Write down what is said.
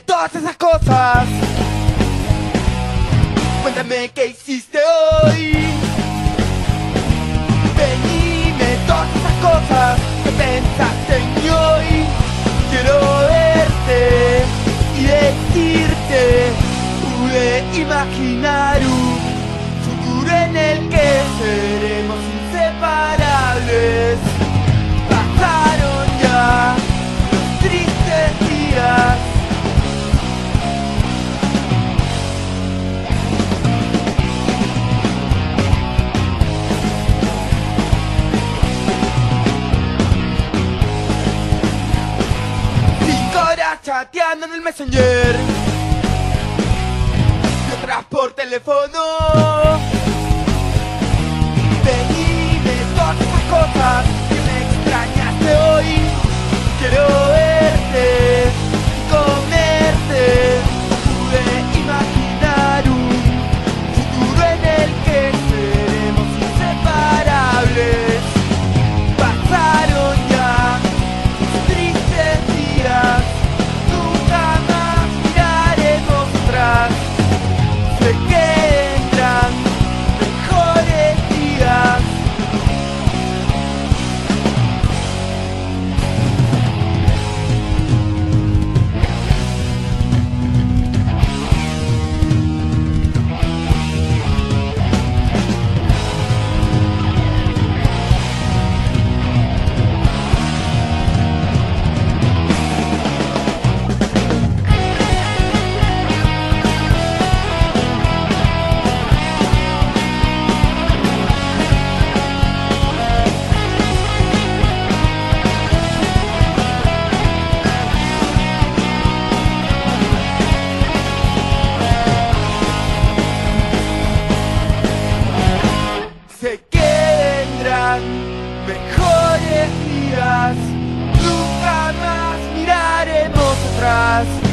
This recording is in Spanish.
todas esas cosas. Cuéntame qué hiciste hoy. Venime todas esas cosas que pensaste en mí hoy. Quiero verte y decirte, pude imaginar un futuro en el que se chateando en el messenger. Y otras por teléfono vendrán mejores días, nunca más miraremos atrás.